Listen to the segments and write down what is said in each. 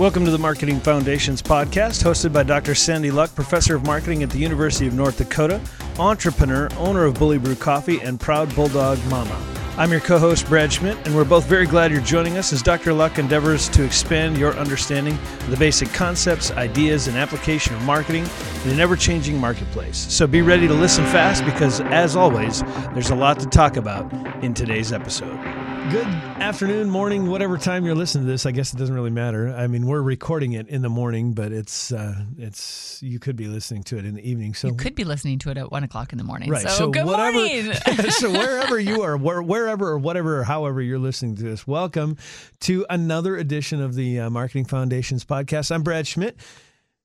Welcome to the Marketing Foundations podcast, hosted by Dr. Sandy Luck, professor of marketing at the University of North Dakota, entrepreneur, owner of Bully Brew Coffee, and proud Bulldog Mama. I'm your co host, Brad Schmidt, and we're both very glad you're joining us as Dr. Luck endeavors to expand your understanding of the basic concepts, ideas, and application of marketing in an ever changing marketplace. So be ready to listen fast because, as always, there's a lot to talk about in today's episode. Good afternoon, morning, whatever time you're listening to this. I guess it doesn't really matter. I mean, we're recording it in the morning, but it's uh, it's you could be listening to it in the evening. So You could be listening to it at one o'clock in the morning. Right. So, good whatever, morning. so wherever you are, where, wherever or whatever, or however you're listening to this, welcome to another edition of the uh, Marketing Foundations podcast. I'm Brad Schmidt,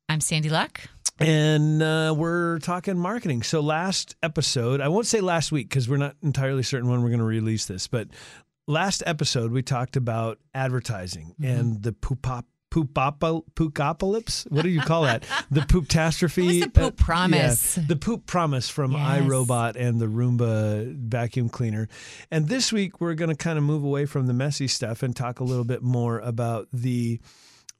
I'm Sandy Luck. and uh, we're talking marketing. So last episode, I won't say last week because we're not entirely certain when we're going to release this, but last episode we talked about advertising Mm-hmm. and the poopop. Poopocalypse? What do you call that? The? It the poop Uh, promise. yeah, the poop promise from Yes. iRobot and the Roomba vacuum cleaner. And this week we're going to kind of move away from the messy stuff and talk a little bit more about the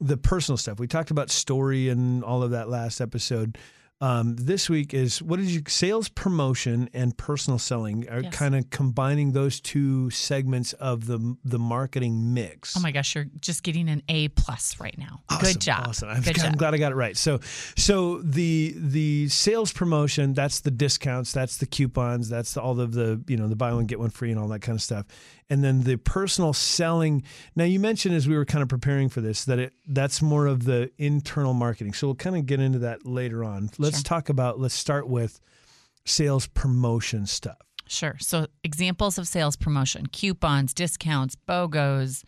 the personal stuff. We talked about story and all of that last episode. Um, this week is what did you sales promotion and personal selling are Yes. kind of combining those two segments of the the marketing mix. Oh my gosh, you're just getting an A plus right now. Awesome, Good job. Awesome. I'm, Good I'm job. glad I got it right. So, so the the sales promotion, that's the discounts, that's the coupons, that's the, all of the you know the buy one get one free and all that kind of stuff. And then the personal selling. Now you mentioned as we were kind of preparing for this that it that's more of the internal marketing. So we'll kind of get into that later on. Let's Let's sure. talk about. Let's start with sales promotion stuff. Sure. So examples of sales promotion: coupons, discounts, BOGOs,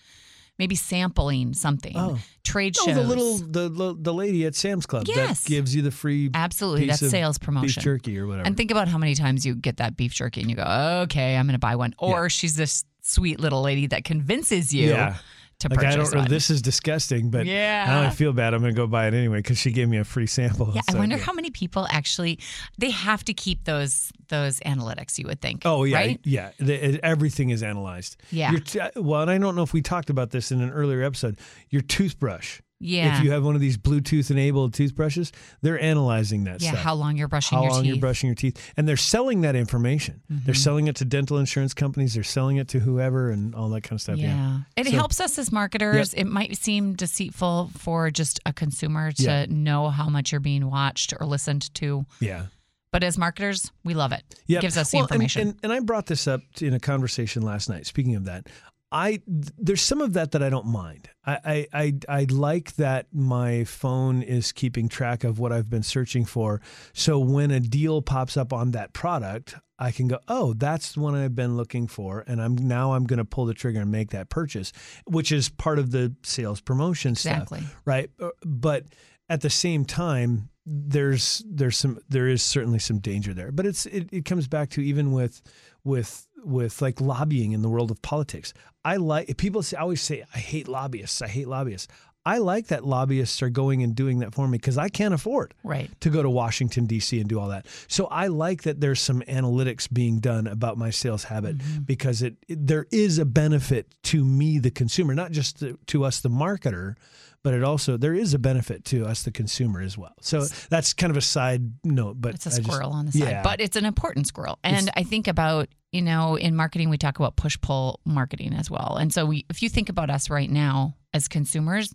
maybe sampling something, Oh. trade Oh, shows. the little the the lady at Sam's Club Yes. that gives you the free Absolutely, that's sales beef jerky or whatever. And think about how many times you get that beef jerky and you go, okay, I'm going to buy one. Or she's this sweet little lady that convinces you Yeah. To Like purchase I don't know, one. this is disgusting, but Yeah. now I feel bad. I'm going to go buy it anyway because she gave me a free sample. Yeah, I wonder yeah. how many people actually they have to keep those those analytics. You would think. Oh yeah, right? yeah. The, it- everything is analyzed. Yeah. Your t- well, and I don't know if we talked about this in an earlier episode. Your toothbrush. Yeah, If you have one of these Bluetooth enabled toothbrushes, they're analyzing that yeah. stuff. How long you're brushing how your long teeth? Mm-hmm. you're brushing your teeth, and they're selling that information. They're selling it to dental insurance companies. They're selling it to whoever, and all that kind of stuff. yeah. Yeah. It So- helps us as marketers. It might seem deceitful for just a consumer to Yeah. know how much you're being watched or listened to. Yeah. But as marketers, we love it. Yep. It gives us the Well, and- information. And, and, I brought this up in a conversation last night. Speaking of that, I there's some of that that I don't mind. I I I, I like that my phone is keeping track of what I've been searching for. So when a deal pops up on that product, I can go, oh, that's the one I've been looking for, and I'm now I'm going to pull the trigger and make that purchase, which is part of the sales promotion Exactly. stuff, right? But at the same time, there's there's some there is certainly some danger there. But it's it, it comes back to even with with with like lobbying in the world of politics. I like people say, always say I hate lobbyists. I hate lobbyists. I like that lobbyists are going and doing that for me because I can't afford right. to go to Washington D.C. and do all that. So I like that there's some analytics being done about my sales habit mm-hmm. because it, it- there is a benefit to me, the consumer, not just to, to us, the marketer, but it also there is a benefit to us, the consumer, as well. So that's kind of a side note, but It's a I just- squirrel on the side, yeah. but it's an important squirrel. And I think about, you know, in marketing, we talk about push pull marketing as well. And so we, if you think about us right now as consumers,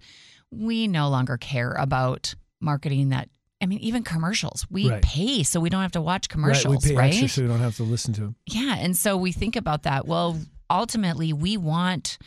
we no longer care about marketing that, I mean, even commercials. We Right. pay so we don't have to watch commercials, right, we pay right? extra so we don't have to listen to them. Yeah. And so we think about that. Well, ultimately, we want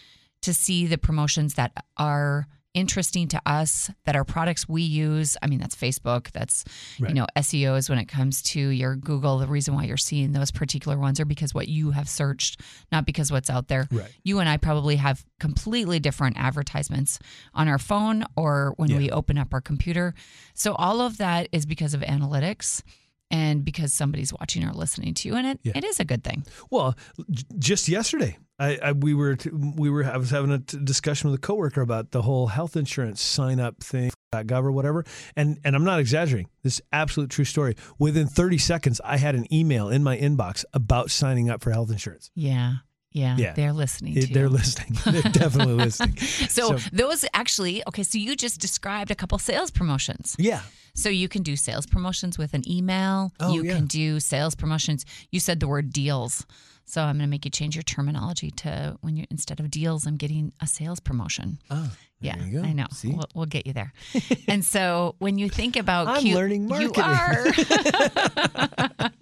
to see the promotions that are interesting to us, that are products we use. I mean, that's Facebook, that's, Right. you know, SEOs when it comes to your Google. The reason why you're seeing those particular ones are because what you have searched, not because what's out there. Right. You and I probably have completely different advertisements on our phone or when Yeah. we open up our computer. So all of that is because of analytics. And because somebody's watching or listening to you, and it, Yeah. it is a good thing. Well, j- just yesterday, I, I we were t- we were I was having a t- discussion with a coworker about the whole health insurance sign up thing, .gov or whatever, and and I'm not exaggerating. This is absolute true story. Within 30 seconds, I had an email in my inbox about signing up for health insurance. Yeah. Yeah, Yeah. they're listening It- they're listening. They're definitely listening. So, So- those actually, okay, so you just described a couple sales promotions. Yeah. So you can do sales promotions with an email. Oh, you yeah. can do sales promotions. You said the word deals. So I'm going to make you change your terminology to when you instead of deals, I'm getting a sales promotion. Oh, Yeah, you. I know. We'll, we'll get you there. and so when you think about I'm cute, learning You marketing. are.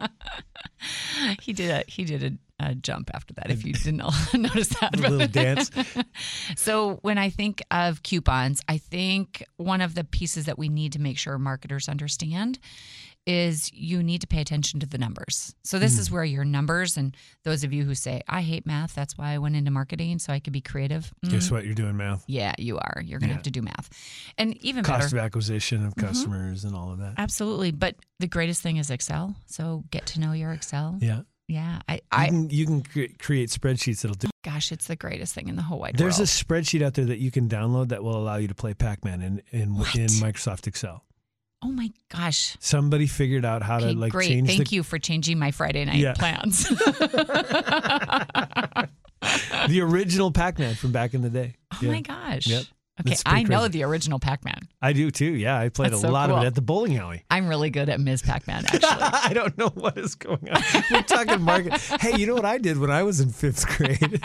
he did a he did a, a jump after that. If you didn't notice that, A little dance. so when I think of coupons, I think one of the pieces that we need to make sure marketers understand is you need to pay attention to the numbers. So this is where your numbers and those of you who say I hate math, that's why I went into marketing so I could be creative. Mm, Guess what? You're doing math. Yeah, you are. You're going to Yeah. have to do math. And even Cost better. of acquisition of Mm-hmm. customers and all of that. Absolutely, but the greatest thing is Excel. So get to know your Excel. Yeah. Yeah, I, You I can, you can cre- create spreadsheets that'll do. gosh, it's the greatest thing in the whole wide There's a spreadsheet out there that you can download that will allow you to play Pac-Man in in, in Microsoft Excel. Oh my gosh. Somebody figured out how Okay, to like great. change Thank the you for changing my Friday night Yeah. plans. the original Pac-Man from back in the day. oh Yeah. my gosh. Yep. Okay, I know crazy. the original Pac-Man. I do too. Yeah, I played That's a so lot of it at the bowling alley. I'm really good at Ms. Pac-Man, actually. I don't know what is going on. We're talking market. Hey, you know what I did when I was in fifth grade?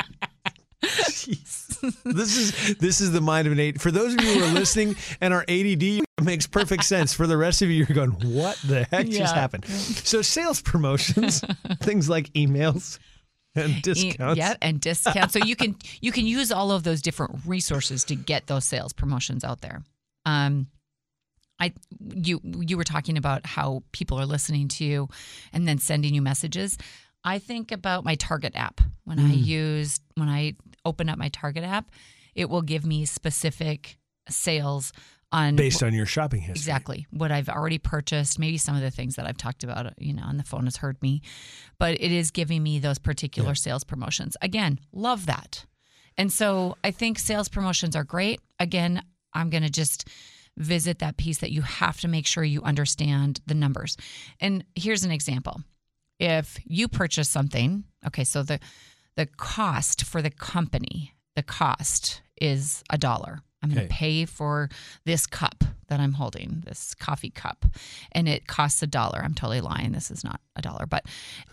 This is this is the mind of an eight. For those of you who are listening and are ADD, it makes perfect sense. For the rest of you, you're going, "What the heck Yeah. just happened?" So, sales promotions, things like emails and discounts. Yep, and discounts. so you can you can use all of those different resources to get those sales promotions out there. Um, I you you were talking about how people are listening to you and then sending you messages. I think about my Target app when I use when I open up my Target app, it will give me specific sales on based on your shopping history. Exactly. What I've already purchased, maybe some of the things that I've talked about, you know, on the phone has heard me, but it is giving me those particular sales promotions. Again, love that. And so I think sales promotions are great. Again, I'm going to just visit that piece that you have to make sure you understand the numbers. And here's an example. If you purchase something, okay, so the the cost for the company, the cost is a dollar. I'm going Okay. to pay for this cup that I'm holding, this coffee cup, and it costs a dollar. I'm totally lying. This is not a dollar, but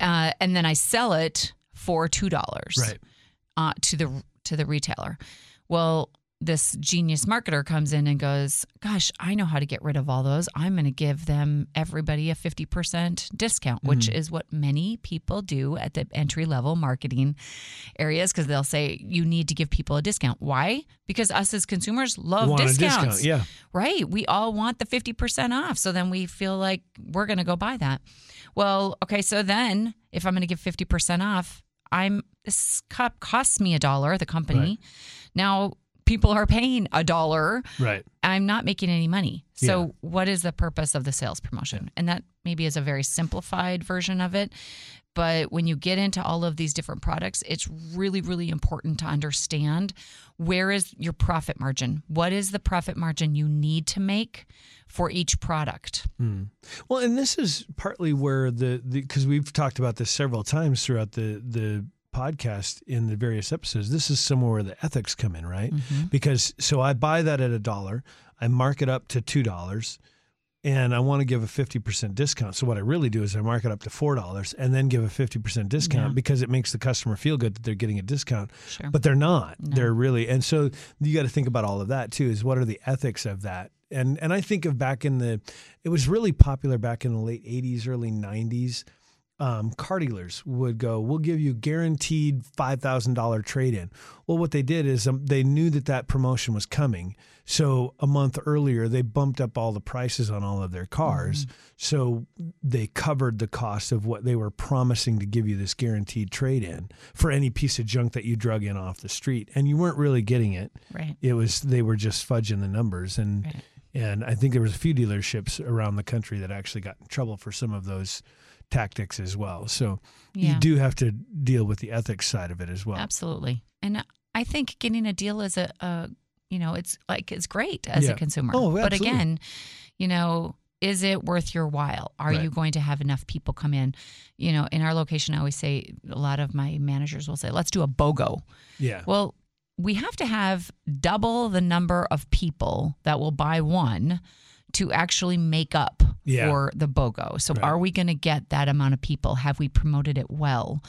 uh, and then I sell it for two dollars Right. uh, to the to the retailer. Well, this genius marketer comes in and goes, "Gosh, I know how to get rid of all those. I'm going to give them everybody a 50% discount, which mm-hmm. is what many people do at the entry level marketing areas because they'll say you need to give people a discount. Why? Because us as consumers love Want discounts. discount? Yeah. Right. We all want the 50% off. So then we feel like we're going to go buy that. Well, okay. So then if I'm going to give 50% off, I'm, this cup costs me a dollar, the company. Right. Now people are paying a dollar. Right. I'm not making any money. So Yeah. what is the purpose of the sales promotion? And that maybe is a very simplified version of it. But when you get into all of these different products, it's really, really important to understand where is your profit margin? What is the profit margin you need to make for each product? Hmm. Well, and this is partly where the because we've talked about this several times throughout the the podcast in the various episodes. This is somewhere where the ethics come in, right? Mm-hmm. Because so I buy that at a dollar, I mark it up to two dollars, and I want to give a fifty percent discount. So what I really do is I mark it up to four dollars and then give a fifty percent discount Yeah. because it makes the customer feel good that they're getting a discount. Sure. But they're not. They're really and so you got to think about all of that too. Is what are the ethics of that? And and I think of back in the, it was really popular back in the late '80s, early '90s. Um, car dealers would go, "We'll give you guaranteed five thousand dollar trade in." Well, what they did is um, they knew that that promotion was coming, so a month earlier they bumped up all the prices on all of their cars, so they covered the cost of what they were promising to give you this guaranteed trade in for any piece of junk that you drug in off the street, and you weren't really getting it. Right. It was they were just fudging the numbers, and Right. and I think there was a few dealerships around the country that actually got in trouble for some of those tactics as well. So Yeah. you do have to deal with the ethics side of it as well. Absolutely. And I think getting a deal is a, a you know, it's like it's great as Yeah. a consumer. Oh, but again, you know, is it worth your while? Are Right. you going to have enough people come in? You know, in our location, I always say a lot of my managers will say, "Let's do a BOGO." Yeah. Well, we have to have double the number of people that will buy one to actually make up Yeah. for the BOGO. So, Right. are we going to get that amount of people? Have we promoted it well?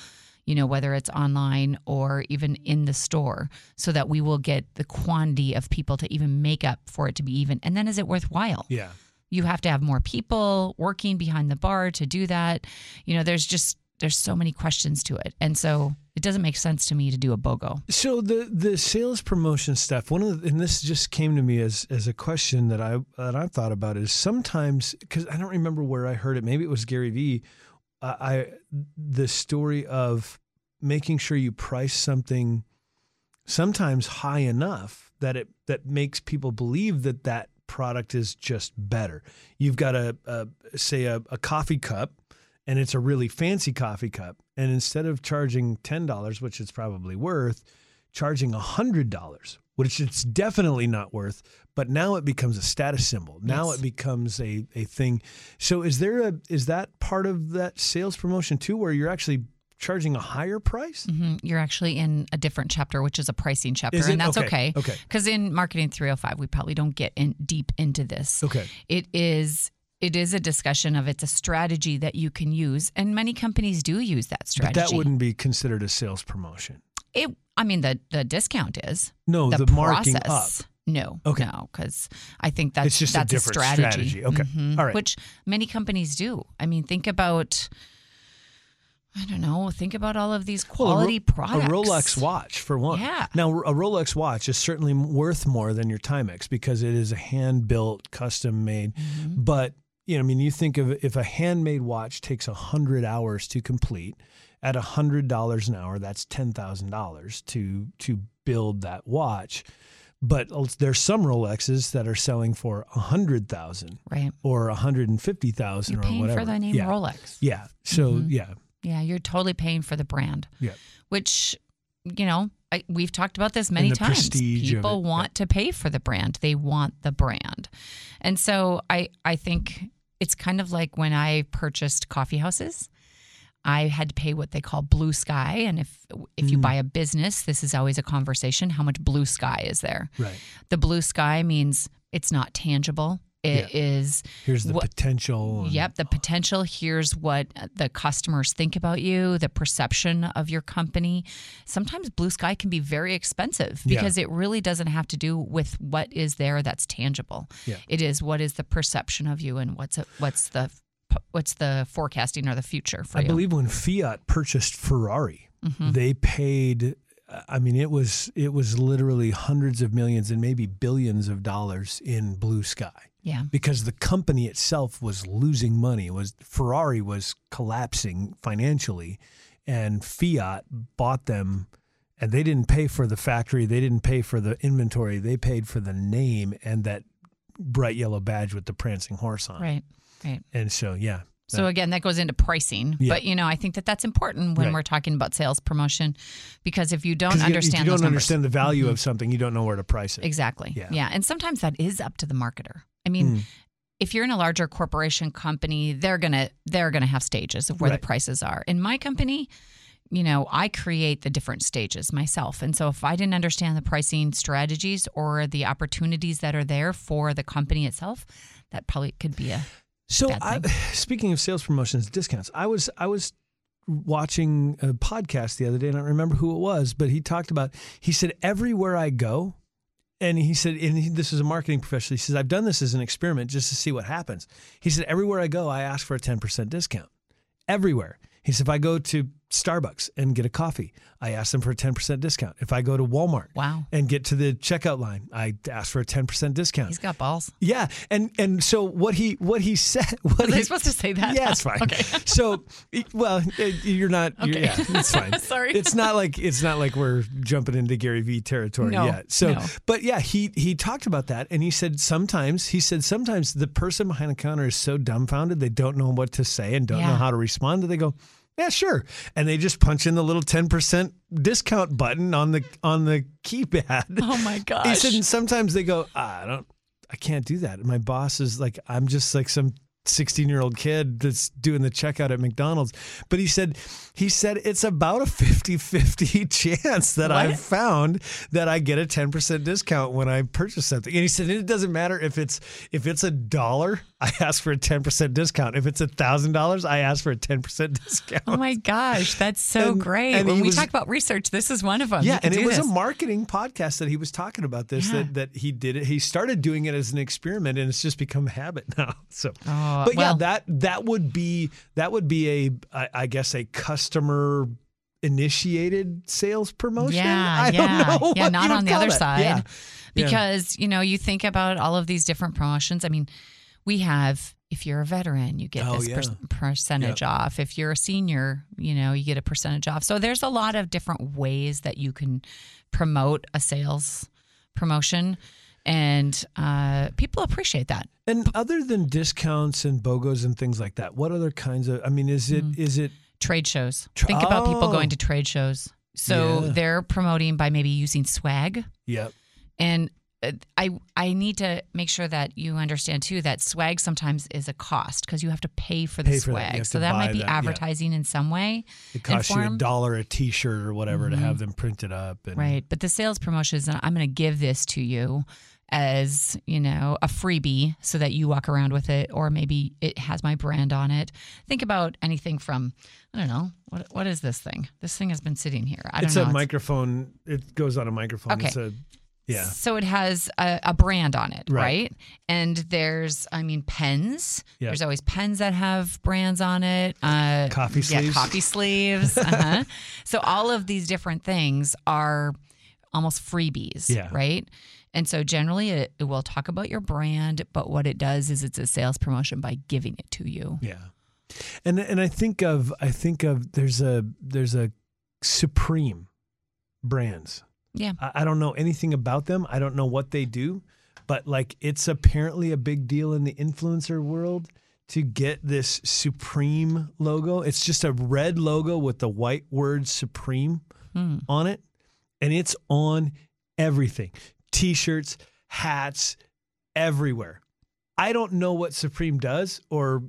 You know, whether it's online or even in the store, so that we will get the quantity of people to even make up for it to be even. And then is it worthwhile? yeah. you have to have more people working behind the bar to do that. You know, there's just there's so many questions to it, and so it doesn't make sense to me to do a BOGO. So the the sales promotion stuff, one of the, and this just came to me as as a question that I that I thought about is sometimes because I don't remember where I heard it. Maybe it was Gary Vee. I, I the story of making sure you price something sometimes high enough that it that makes people believe that that product is just better. You've got a, a say a, a coffee cup and it's a really fancy coffee cup and instead of charging $10 which it's probably worth charging $100 which it's definitely not worth but now it becomes a status symbol now Yes. it becomes a, a thing so is there a is that part of that sales promotion too where you're actually charging a higher price hmm You're actually in a different chapter, which is a pricing chapter, and that's Okay. okay. Okay. Because in marketing 305, we probably don't get in deep into this. okay It is. It is a discussion of it's a strategy that you can use, and many companies do use that but strategy. that wouldn't be considered a sales promotion It, I mean, the the discount is no the, the, marking up. No, Okay. no, because I think that's It's just a that's different strategy. strategy. Okay. Mhm. All right. Which many companies do. I mean, think about. I don't know. Think about all of these Well, a Ro- quality products. A Rolex watch, for one. Yeah. Now, a Rolex watch is certainly worth more than your Timex because it is a hand built, custom made. Mm-hmm. But, you know, I mean, you think of if a handmade watch takes 100 hours to complete, at $100 an hour, that's $10,000 to to build that watch. But there's some Rolexes that are selling for 100,000 Right. or 150,000 You're or paying whatever. for the name yeah. Rolex. Yeah. So, Mhm. yeah. Yeah, you're totally paying for the brand. Yeah. Which, you know, I, we've talked about this many times. People want to pay for the brand. They want the brand. And so I I think it's kind of like when I purchased coffee houses. I had to pay what they call blue sky, and if if you Mm. buy a business, this is always a conversation. How much blue sky is there? Right. The blue sky means it's not tangible. It is. Here's the What- potential. and- Yep, the potential. Here's what the customers think about you, the perception of your company. Sometimes blue sky can be very expensive Yeah. because it really doesn't have to do with what is there that's tangible. Yeah. It is what is the perception of you and what's what's the what's the forecasting or the future for I you. believe when Fiat purchased Ferrari, Mhm. they paid. I mean, it was it was literally hundreds of millions and maybe billions of dollars in blue sky Yeah. because the company itself was losing money. It was Ferrari was collapsing financially, and Fiat bought them. And they didn't pay for the factory. They didn't pay for the inventory. They paid for the name and that bright yellow badge with the prancing horse on. Right. Right. And so, yeah, So again, that goes into pricing. Yeah. But you know, I think that that's important when Right. we're talking about sales promotion, because if you don't you- understand you those don't numbers- understand the value Mhm. of something, you don't know where to price it. Exactly. Yeah. Yeah. And sometimes that is up to the marketer. I mean, Mm. if you're in a larger corporation company, they're gonna they're gonna have stages of where Right. the prices are. In my company, you know, I create the different stages myself. And so if I didn't understand the pricing strategies or the opportunities that are there for the company itself, that probably could be a So, I, speaking of sales promotions, discounts, I was I was watching a podcast the other day, and I don't remember who it was, but he talked about. He said everywhere I go, and he said, and he, this is a marketing professional. He says I've done this as an experiment just to see what happens. He said everywhere I go, I ask for a ten percent discount. Everywhere. He said if I go to Starbucks and get a coffee, I ask them for a ten percent discount. If I go to Walmart wow. and get to the checkout line, I ask for a ten percent discount. He's got balls. Yeah, and and so what he what he said. What Was I he, supposed to say that? Yeah, it's fine. Okay. So, well, you're not. You're, yeah, it's fine. Sorry. It's not like it's not like we're jumping into Gary Vee territory No, yet. So, no. but yeah, he he talked about that, and he said sometimes he said sometimes the person behind the counter is so dumbfounded they don't know what to say and don't know how to respond. That they go. Yeah, sure. And they just punch in the little 10% discount button on the on the keypad. Oh my gosh. He said, and sometimes they go, ah, I don't, I can't do that. My boss is like, I'm just like some 16 year old kid that's doing the checkout at McDonald's. But he said, he said it's about a 50 50 chance that What? I've found that I get a 10% discount when I purchase something. And he said, it doesn't matter if it's, if it's a dollar, I ask for a 10% discount. If it's a thousand dollars, I ask for a 10% discount. Oh my gosh, that's so And- great. and when we was- talk about research, this is one of them. Yeah, and it was this. a marketing podcast that he was talking about this Yeah. that that he did it. He started doing it as an experiment, and it's just become a habit now. So, Oh, but well- yeah, that that would be that would be a I, I guess a customer initiated sales promotion. Yeah, I yeah, don't know. yeah. Not on the other that. side, Yeah. Yeah. because you know you think about all of these different promotions. I mean, we have if you're a veteran, you get Oh, this yeah. per- percentage off. If you're a senior, you know you get a percentage off. So there's a lot of different ways that you can promote a sales promotion, and uh, people appreciate that. And other than discounts and BOGOs and things like that, what other kinds of? I mean, is it is it? Trade shows. Tr- Think about people Oh. going to trade shows. So Yeah. they're promoting by maybe using swag. Yep. And Uh, I I need to make sure that you understand too that swag sometimes is a cost because you have to pay for the Pay for swag. have So that might be that, yeah. advertising in some way, It costs you a dollar a T-shirt or whatever to have mm-hmm. them printed up. And, right? But the sales promotion is I'm going to give this to you as you know a freebie so that you walk around with it, or maybe it has my brand on it. Think about anything from I don't know what what is this thing? This thing has been sitting here. I don't It's know. a microphone. It goes on a microphone. Okay. It's a yeah. So it has a, a brand on it, Right. right. And there's, I mean, pens. Yeah. There's always pens that have brands on it. Uh, Coffee Yeah, sleeves. coffee sleeves. uh-huh. So all of these different things are almost freebies, Yeah. right? And so generally it, it will talk about your brand, but what it does is it's a sales promotion by giving it to you. Yeah. And and I think of I think of there's a there's a Supreme brands. Yeah. I, I don't know anything about them. I don't know what they do, but like it's apparently a big deal in the influencer world to get this Supreme logo. It's just a red logo with the white word Supreme Hmm. on it, and it's on everything t shirts, hats, everywhere. I don't know what Supreme does or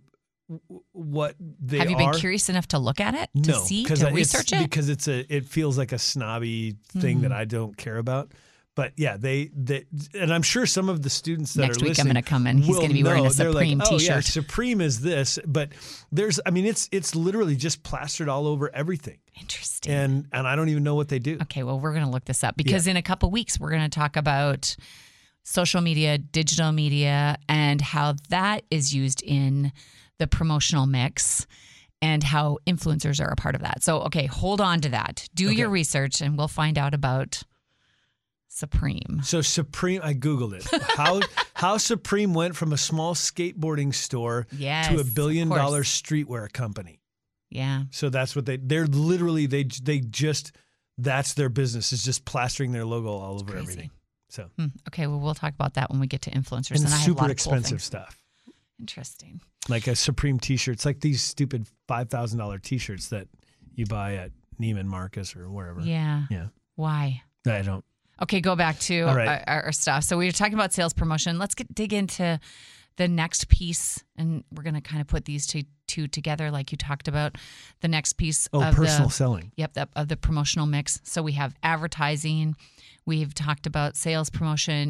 what they Have you are. been curious enough to look at it, to no, see, to it's- research it? because it's a it feels like a snobby thing that Mhm. I don't care about. But yeah, they, they and I'm sure some of the students that Next are week I'm going to come in. He's going to be wearing know. a They're like, Supreme oh, Yeah, t-shirt. Supreme is this, but there's I mean it's it's literally just plastered all over everything, Interesting. and and I don't even know what they do. Okay, well, we're going to look this up because in a couple weeks, we're going to talk about social media, digital media, and how that is used in the promotional mix and how influencers are a part of that. So, okay, hold on to that. Do your research and we'll find out about Supreme. So Supreme, I googled it. How how Supreme went from a small skateboarding store Yes. to a billion dollar streetwear company. Yeah. So that's what they they're literally they they just that's their business is just plastering their logo all over crazy. everything. So Hmm. Okay, well, we'll talk about that when we get to influencers. and And, I have a super lot of cool expensive things. stuff. Interesting. Like a Supreme t-shirt. It's like these stupid five thousand dollar t-shirts that you buy at Neiman Marcus or wherever. Yeah. Yeah. Why? I don't. Okay, go back to right. our, our stuff. So we were talking about sales promotion. Let's get dig into the next piece, and we're going to kind of put these two, two together, like you talked about. The next piece Oh, of personal the selling. yep the, of the promotional mix. So we have advertising. We've talked about sales promotion,